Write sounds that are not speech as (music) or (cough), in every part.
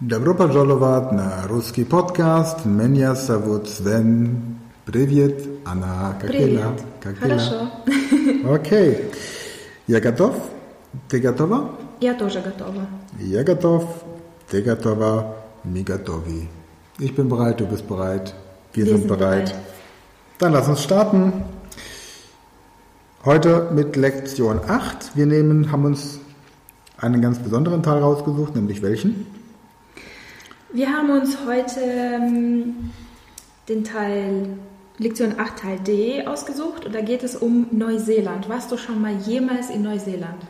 Добро пожаловать на русский подкаст. Меня зовут Свен. Привет, Анна. Как Привет. дела? Как дела? Хорошо. Окей. Я готов? Ты готова? Я тоже готова. Я готов. Ты готова. Wir готовы. Ich bin bereit, du bist bereit. Wir, Wir sind, sind bereit. bereit. Dann lass uns starten. Heute mit Lektion 8. Wir nehmen, haben uns einen ganz besonderen Teil rausgesucht, nämlich welchen? Wir haben uns heute ähm, den Teil Lektion 8 Teil D ausgesucht und da geht es um Neuseeland. Warst du schon mal jemals in Neuseeland?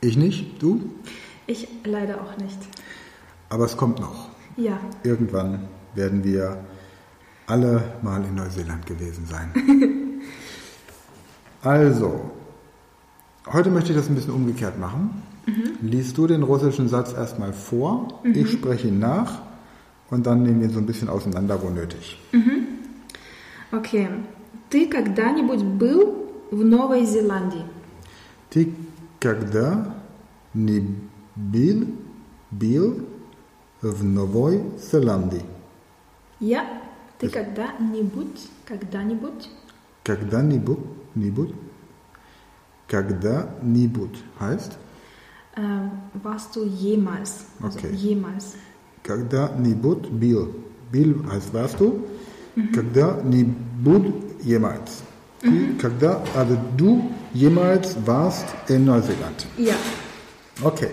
Ich nicht, du? Ich leider auch nicht. Aber es kommt noch. Ja. Irgendwann werden wir alle mal in Neuseeland gewesen sein. (laughs) also, heute möchte ich das ein bisschen umgekehrt machen. Liest du den russischen Satz erstmal vor, ich spreche ihn nach und dann nehmen wir ihn so ein bisschen auseinander, wo nötig. Okay. Ты когда-нибудь был в Новой Зеландии? Ты когда не был, был в Новой Зеландии? Я. Ты когда-нибудь, когда-нибудь Когда-нибудь, нибудь, когда-нибудь heißt äh, warst du jemals? Also Okay. Jemals. Когда-нибудь был. Был heißt warst du. Когда-нибудь jemals. Du, Когда, also du jemals warst in Neuseeland. Ja. Okay.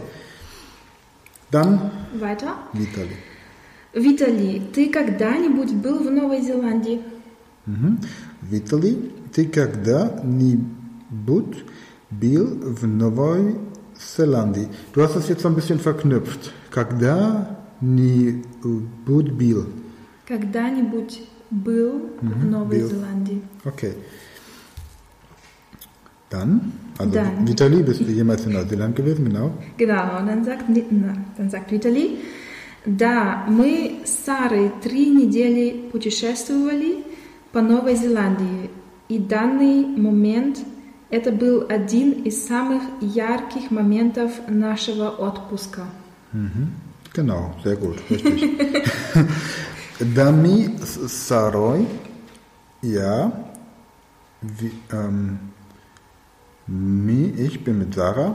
Dann Weiter. Vitali. Виталий, ты когда-нибудь был в Новой Зеландии? Mhm. Vitali, ты когда-нибудь был в Новой Зеландии? Du hast das jetzt so ein bisschen verknüpft. Когда-нибудь был. Когда-нибудь был в Новой был. Зеландии? Okay. Dann, also Dann. Vitali, bist du jemals in Neuseeland gewesen, genau? Genau, und dann sagt, Ни- на, dann sagt Виталий, да, мы с Сарой три недели путешествовали по Новой Зеландии, и данный момент это был один из самых ярких моментов нашего отпуска. Genau, sehr gut, richtig. (laughs) Dami Saroy, ja, wie, ähm, mi, ich bin mit Sarah.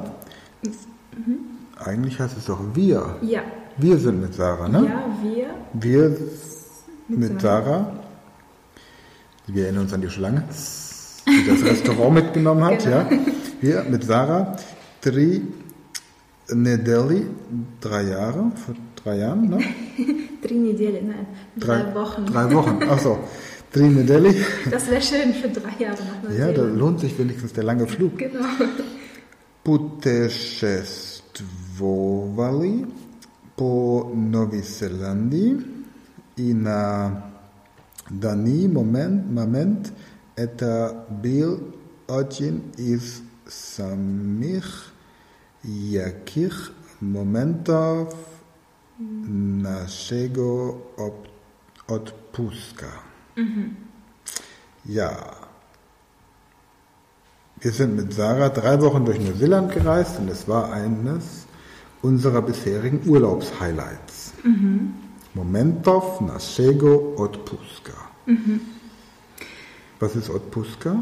Eigentlich heißt es doch wir. Ja, Wir sind mit Sarah, ne? ja, wir Wir mit, Mit Sarah. Wir erinnern uns an die Schlange, die das Restaurant (laughs) mitgenommen hat. Genau. Ja. Wir mit Sarah. Tri Nedeli, drei Jahre, vor drei Jahren, ne? (laughs) Три недели, nein, drei, Wochen. Drei Wochen, ach so. Tri Nedeli. (laughs) Das wäre schön für drei Jahre nach Ja, da Neuseeland. lohnt sich wenigstens der lange Flug. Genau. путешествовали по Новой Зеландии и на данный момент, момент это был один из самых ярких моментов нашего оп- отпуска. Ja. Wir sind mit Sarah drei Wochen durch Neuseeland gereist und es war eines unserer bisherigen Urlaubshighlights. Momentov naszego odpuska. Was ist odpuska?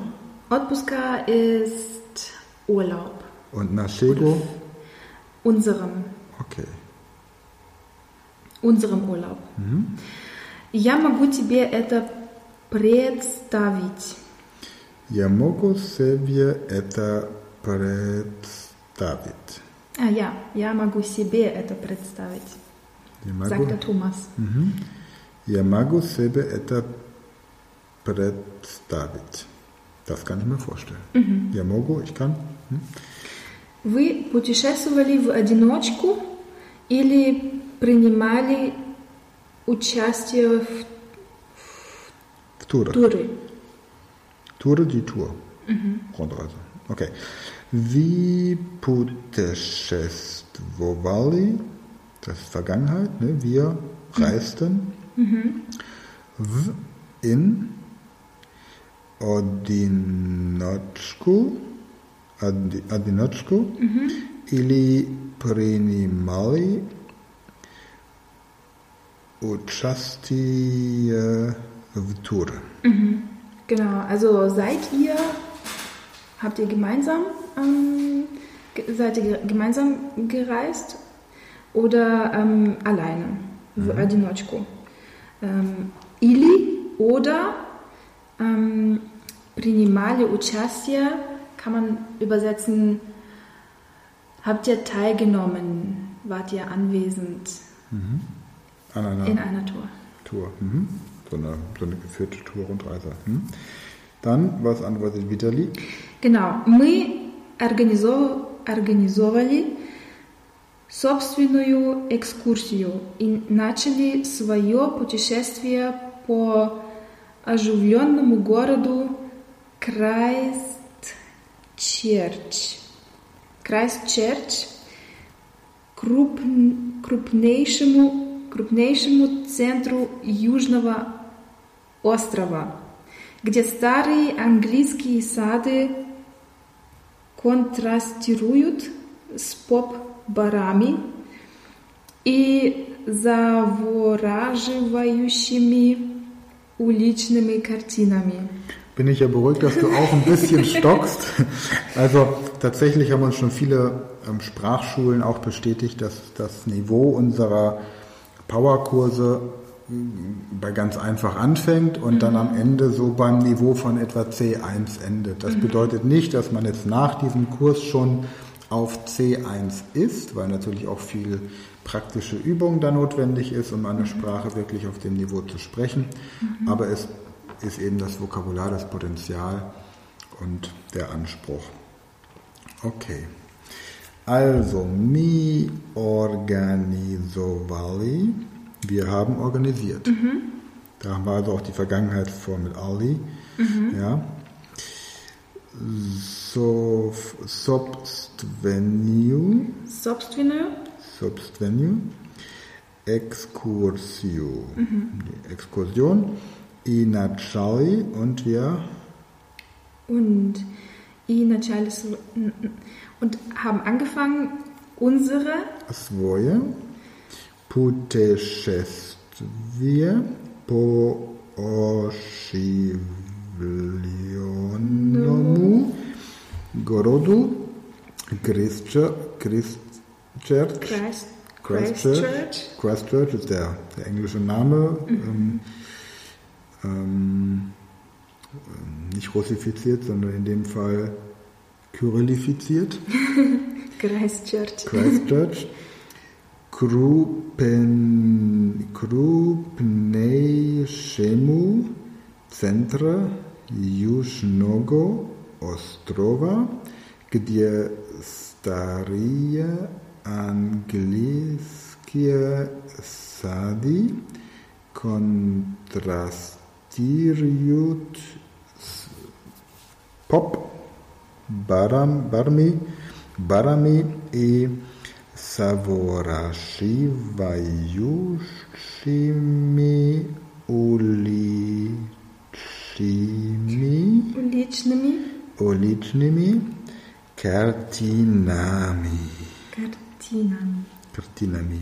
Отпуска ist Urlaub. Und naszego? Unserem, Okay. unserem Urlaub. Я могу тебе это представить. Я могу себе это представить. А, я, я могу себе это представить, Я могу, sagt der Thomas. я могу себе это представить. Das kann ich mir vorstellen. Я могу, ich kann. Hm? Вы путешествовали в одиночку или принимали участие в В Туре. туре? Tour die Tour. Rundreise. Okay. Wie путешествовали, das ist Vergangenheit, ne? wir reisten в, in одиночку, оди- одиночку или принимали участие в тур. Genau, also seid ihr, habt ihr gemeinsam, ähm, ge- seid ihr gemeinsam gereist oder ähm, alleine, в одиночку? Ähm, или oder ähm, принимали участие, kann man übersetzen, habt ihr teilgenommen, wart ihr anwesend An einer in einer Tour? Tour. Mhm. So, eine, so eine geführte Tour-Rundreise. Mhm. Dann, was antwortet Vitali? Genau, мы организов- организовали собственную экскурсию и начали свое путешествие по оживленному городу Крайстчерч. Крайстчерч круп, крупнейшему, крупнейшему центру Южного острова, где старые английские сады контрастируют с поп-барами и завораживающими уличными картинами. Bin ich ja beruhigt, dass du auch ein bisschen stockst. Also tatsächlich haben uns schon viele ähm, Sprachschulen auch bestätigt, dass das Niveau unserer Powerkurse ähm, bei ganz einfach anfängt und dann am Ende so beim Niveau von etwa C1 endet. Das bedeutet nicht, dass man jetzt nach diesem Kurs schon auf C1 ist, weil natürlich auch viel praktische Übung da notwendig ist, um eine Sprache wirklich auf dem Niveau zu sprechen. Aber es ist eben das Vokabular, das Potenzial und der Anspruch. Okay. Also, mi organizovali. Wir haben organisiert. Mhm. Da haben wir also auch die Vergangenheitsform mit Ali. Mhm. Ja. So, Sobstveniu. Sobstveniu. Sobstveniu. Exkursio. Mhm. Exkursion. Ina Choi und wir. Und Ina Choi und haben angefangen, unsere Svoje Puteschestvie Pooshivlionomu Gorodu. Christchurch. Christchurch. Christchurch ist der, der englische Name. Mhm. Ähm, ähm, ähm, nicht russifiziert, sondern in dem Fall kyrillifiziert. (laughs) Christchurch. Christchurch. Krupen, Krupneischemu Centra Južnogo Ostrova, gdzie starie angielskie sadi kontrast с поп барам, барми, барами и соворошивающими уличными, Уличными уличными картинами. картинами. Kартинami.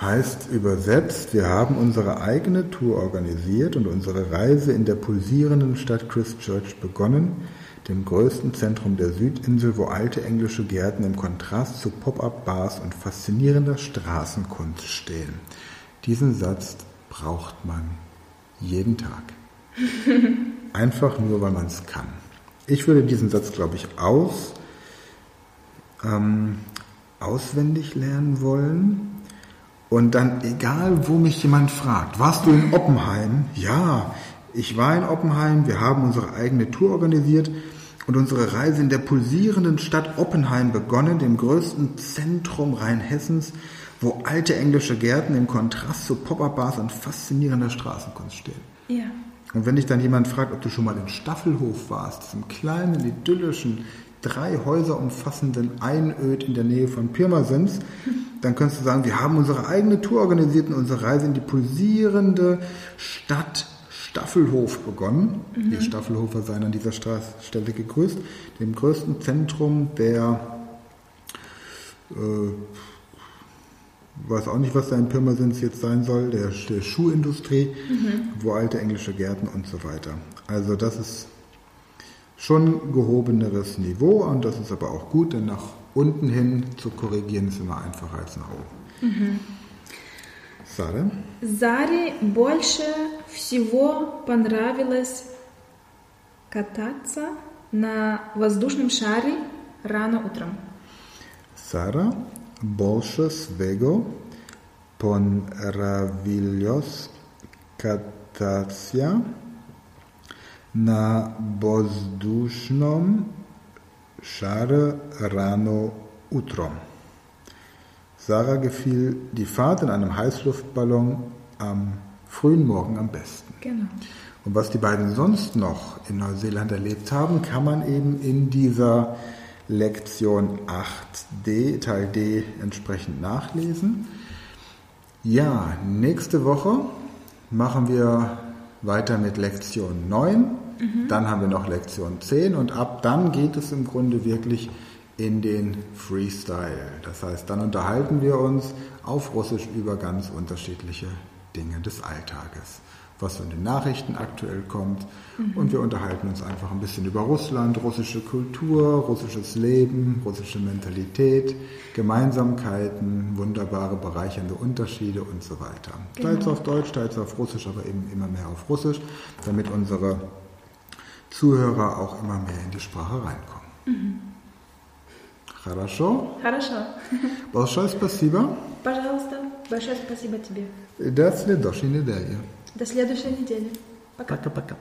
Heißt übersetzt, wir haben unsere eigene Tour organisiert und unsere Reise in der pulsierenden Stadt Christchurch begonnen, dem größten Zentrum der Südinsel, wo alte englische Gärten im Kontrast zu Pop-up-Bars und faszinierender Straßenkunst stehen. Diesen Satz braucht man jeden Tag. (laughs) Einfach nur, weil man es kann. Ich würde diesen Satz, glaube ich, aus, ähm, auswendig lernen wollen. Und dann, egal wo mich jemand fragt, warst du in Oppenheim? Ja, ich war in Oppenheim, wir haben unsere eigene Tour organisiert und unsere Reise in der pulsierenden Stadt Oppenheim begonnen, dem größten Zentrum Rheinhessens, wo alte englische Gärten im Kontrast zu Pop-Up-Bars und faszinierender Straßenkunst stehen. Ja. Und wenn dich dann jemand fragt, ob du schon mal in Staffelhof warst, diesem kleinen, idyllischen, drei Häuser umfassenden Einöd in der Nähe von Pirmasens, dann kannst du sagen, wir haben unsere eigene Tour organisiert und unsere Reise in die pulsierende Stadt Staffelhof begonnen. Die Staffelhofer seien an dieser Stelle gegrüßt, dem größten Zentrum der äh, weiß auch nicht, was da in Pirmasens jetzt sein soll, der, der Schuhindustrie, wo alte englische Gärten und so weiter. Also das ist schon gehobeneres Niveau und das ist aber auch gut, denn nach unten hin zu korrigieren ist immer einfacher als nach oben. Сара? Заре больше всего понравилось кататься на воздушном шаре рано утром. Sara, Bolsches Wego, ponravilios Katacja, na bozdusznom szare rano Utrom. Sarah gefiel die Fahrt in einem Heißluftballon am frühen Morgen am besten. Genau. Und was die beiden sonst noch in Neuseeland erlebt haben, kann man eben in dieser Lektion 8d, Teil D, entsprechend nachlesen. Ja, nächste Woche machen wir weiter mit Lektion 9. Dann haben wir noch Lektion 10 und ab dann geht es im Grunde wirklich in den Freestyle. Das heißt, dann unterhalten wir uns auf Russisch über ganz unterschiedliche Dinge des Alltages Was von den Nachrichten aktuell kommt. Und wir unterhalten uns einfach ein bisschen über Russland, russische Kultur, russisches Leben, russische Mentalität, Gemeinsamkeiten, wunderbare, bereichernde Unterschiede und so weiter. Teils auf Deutsch, teils auf Russisch, aber eben immer mehr auf Russisch, damit unsere Zuhörer auch immer mehr in die Sprache reinkommen. Хорошо? Хорошо. Большое спасибо. Пожалуйста. Большое спасибо тебе. До следующей недели. До следующей недели. Пока. Пока-пока.